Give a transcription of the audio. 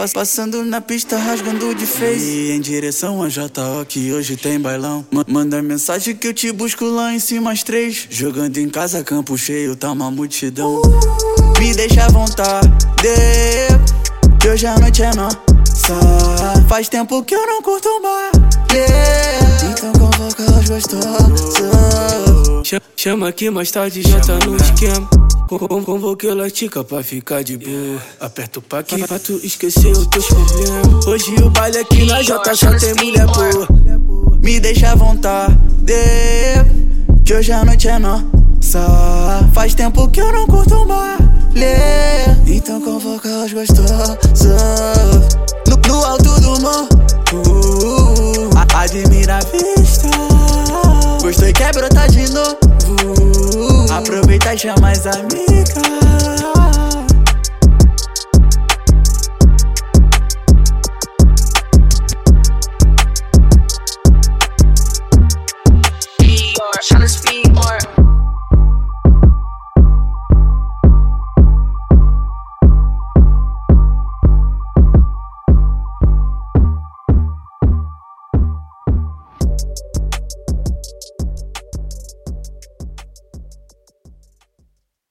Pass- Passando na pista, rasgando de face. E em direção a JO, que hoje tem bailão. Ma- manda mensagem que eu te busco lá em cima às três. Jogando em casa, campo cheio, tá uma multidão. Me deixa à vontade, que hoje a noite é nossa. Faz tempo que eu não curto mais. Yeah. Então convoca as gostosas. Cha- Chama aqui mais tarde, já tá no esquema. Convoquei a tica pra ficar de boa. Aperta o paquinho pra tu esquecer os teus problemas. Hoje o baile aqui na J só tem mulher boa. Me deixa à vontade, que hoje a noite é nossa. Faz tempo que eu não curto mais. Então convoca as gostosas. No, no alto do morro, admira a vista. quer é mais amiga. amigas. Tryna speed more.